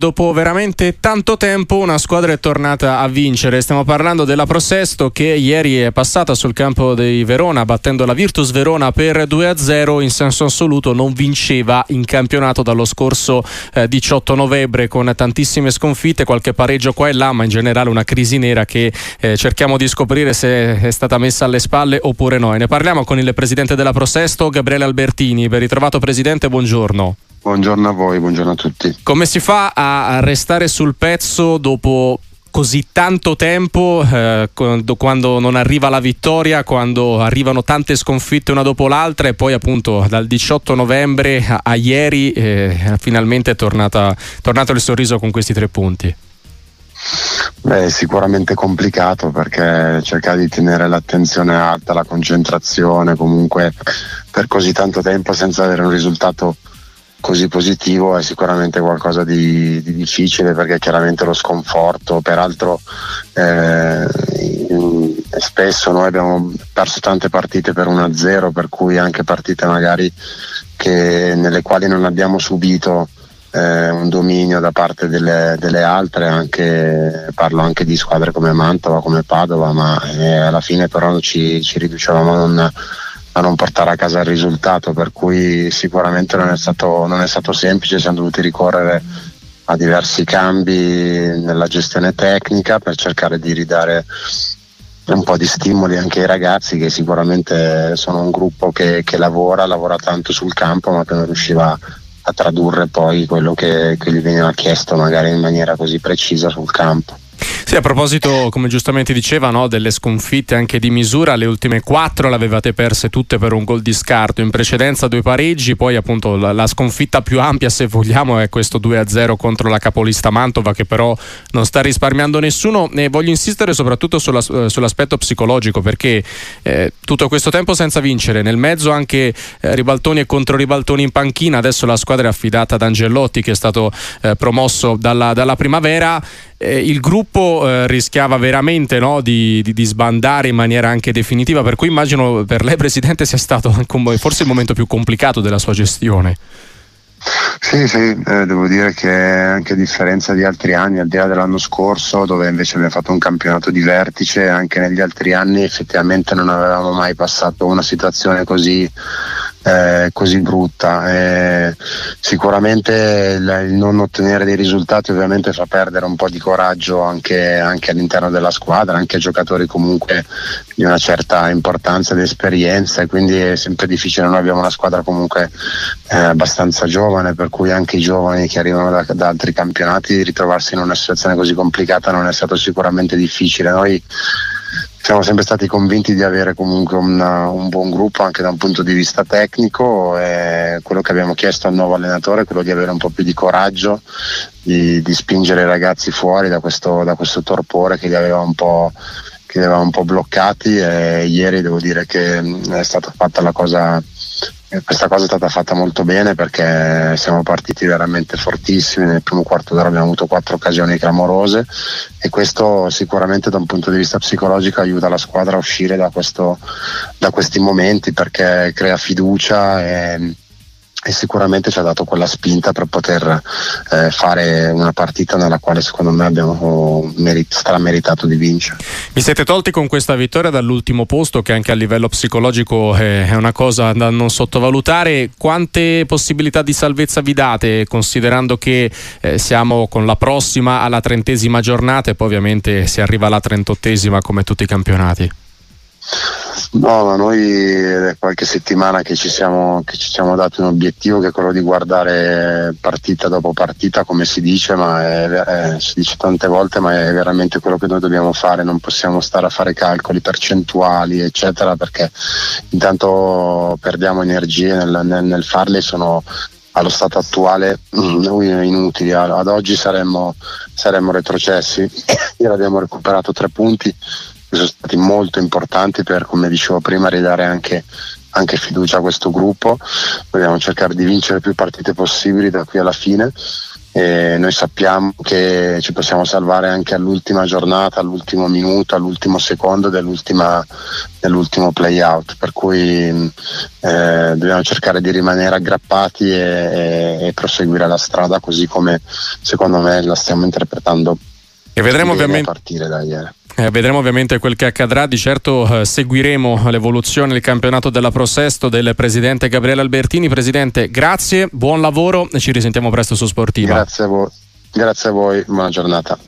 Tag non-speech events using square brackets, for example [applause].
Dopo veramente tanto tempo una squadra è tornata a vincere. Stiamo parlando della Prosesto che ieri è passata sul campo di Verona battendo la Virtus Verona per 2-0 in senso assoluto. Non vinceva in campionato dallo scorso eh, 18 novembre con tantissime sconfitte, qualche pareggio qua e là, ma in generale una crisi nera che eh, cerchiamo di scoprire se è stata messa alle spalle oppure no. E ne parliamo con il presidente della Prosesto, Gabriele Albertini. Ben ritrovato presidente, buongiorno. Buongiorno a voi, buongiorno a tutti. Come si fa a restare sul pezzo dopo così tanto tempo eh, quando non arriva la vittoria, quando arrivano tante sconfitte una dopo l'altra e poi appunto dal 18 novembre a, a ieri eh, finalmente è tornata, tornato il sorriso con questi tre punti? Beh, è sicuramente complicato perché cercare di tenere l'attenzione alta, la concentrazione comunque per così tanto tempo senza avere un risultato così positivo è sicuramente qualcosa di, di difficile perché chiaramente lo sconforto, peraltro eh, spesso noi abbiamo perso tante partite per 1-0, per cui anche partite magari che, nelle quali non abbiamo subito eh, un dominio da parte delle, delle, altre, anche, parlo anche di squadre come Mantova, come Padova, ma eh, alla fine però ci, ci riducevamo a non a non portare a casa il risultato, per cui sicuramente non è stato, non è stato semplice, siamo dovuti ricorrere a diversi cambi nella gestione tecnica per cercare di ridare un po' di stimoli anche ai ragazzi che sicuramente sono un gruppo che, che lavora, lavora tanto sul campo ma che non riusciva a tradurre poi quello che, che gli veniva chiesto magari in maniera così precisa sul campo. Sì, a proposito, come giustamente diceva, no, delle sconfitte anche di misura, le ultime quattro le avevate perse tutte per un gol di scarto, in precedenza due pareggi, poi appunto la, la sconfitta più ampia se vogliamo è questo 2-0 contro la capolista Mantova che però non sta risparmiando nessuno. E voglio insistere soprattutto sulla, sull'aspetto psicologico perché eh, tutto questo tempo senza vincere, nel mezzo anche eh, ribaltoni e controribaltoni in panchina, adesso la squadra è affidata ad Angellotti che è stato eh, promosso dalla, dalla primavera. Eh, il gruppo eh, rischiava veramente no, di, di, di, sbandare in maniera anche definitiva, per cui immagino per lei Presidente sia stato forse il momento più complicato della sua gestione. Sì, sì, eh, devo dire che anche a differenza di altri anni, al di là dell'anno scorso, dove invece abbiamo fatto un campionato di vertice, anche negli altri anni effettivamente non avevamo mai passato una situazione così eh, così brutta. Eh, sicuramente il, non ottenere dei risultati ovviamente fa perdere un po' di coraggio anche, anche, all'interno della squadra, anche a giocatori comunque di una certa importanza ed esperienza quindi è sempre difficile, noi abbiamo una squadra comunque eh, abbastanza giovane, per cui anche i giovani che arrivano da, da altri campionati ritrovarsi in una situazione così complicata non è stato sicuramente difficile. Noi siamo sempre stati convinti di avere comunque una, un buon gruppo anche da un punto di vista tecnico e quello che abbiamo chiesto al nuovo allenatore è quello di avere un po' più di coraggio, di, di spingere i ragazzi fuori da questo, da questo torpore che li aveva un po' che li aveva un po' bloccati e ieri devo dire che è stata fatta la cosa questa cosa è stata fatta molto bene perché siamo partiti veramente fortissimi, nel primo quarto d'ora abbiamo avuto quattro occasioni clamorose e questo sicuramente da un punto di vista psicologico aiuta la squadra a uscire da, questo, da questi momenti perché crea fiducia e e sicuramente ci ha dato quella spinta per poter eh, fare una partita nella quale secondo me abbiamo merit- strameritato di vincere. Vi siete tolti con questa vittoria dall'ultimo posto che anche a livello psicologico è una cosa da non sottovalutare. Quante possibilità di salvezza vi date considerando che eh, siamo con la prossima alla trentesima giornata e poi ovviamente si arriva alla trentottesima come tutti i campionati? No, ma noi è qualche settimana che ci, siamo, che ci siamo dati un obiettivo che è quello di guardare partita dopo partita, come si dice, ma è, è, si dice tante volte, ma è veramente quello che noi dobbiamo fare, non possiamo stare a fare calcoli percentuali, eccetera, perché intanto perdiamo energie nel, nel, nel farle, sono allo stato attuale mm, inutili. Ad oggi saremmo, saremmo retrocessi, ieri [coughs] abbiamo recuperato tre punti che sono stati molto importanti per, come dicevo prima, ridare anche, anche fiducia a questo gruppo. Vogliamo cercare di vincere più partite possibili da qui alla fine e noi sappiamo che ci possiamo salvare anche all'ultima giornata, all'ultimo minuto, all'ultimo secondo dell'ultimo play out, per cui eh, dobbiamo cercare di rimanere aggrappati e, e, proseguire la strada così come secondo me la stiamo interpretando. E vedremo ovviamente a partire da ieri. Eh, vedremo ovviamente quel che accadrà, di certo eh, seguiremo l'evoluzione del campionato della Pro Sesto del presidente Gabriele Albertini. Presidente, grazie, buon lavoro e ci risentiamo presto su Sportiva. Grazie a voi, grazie a voi buona giornata.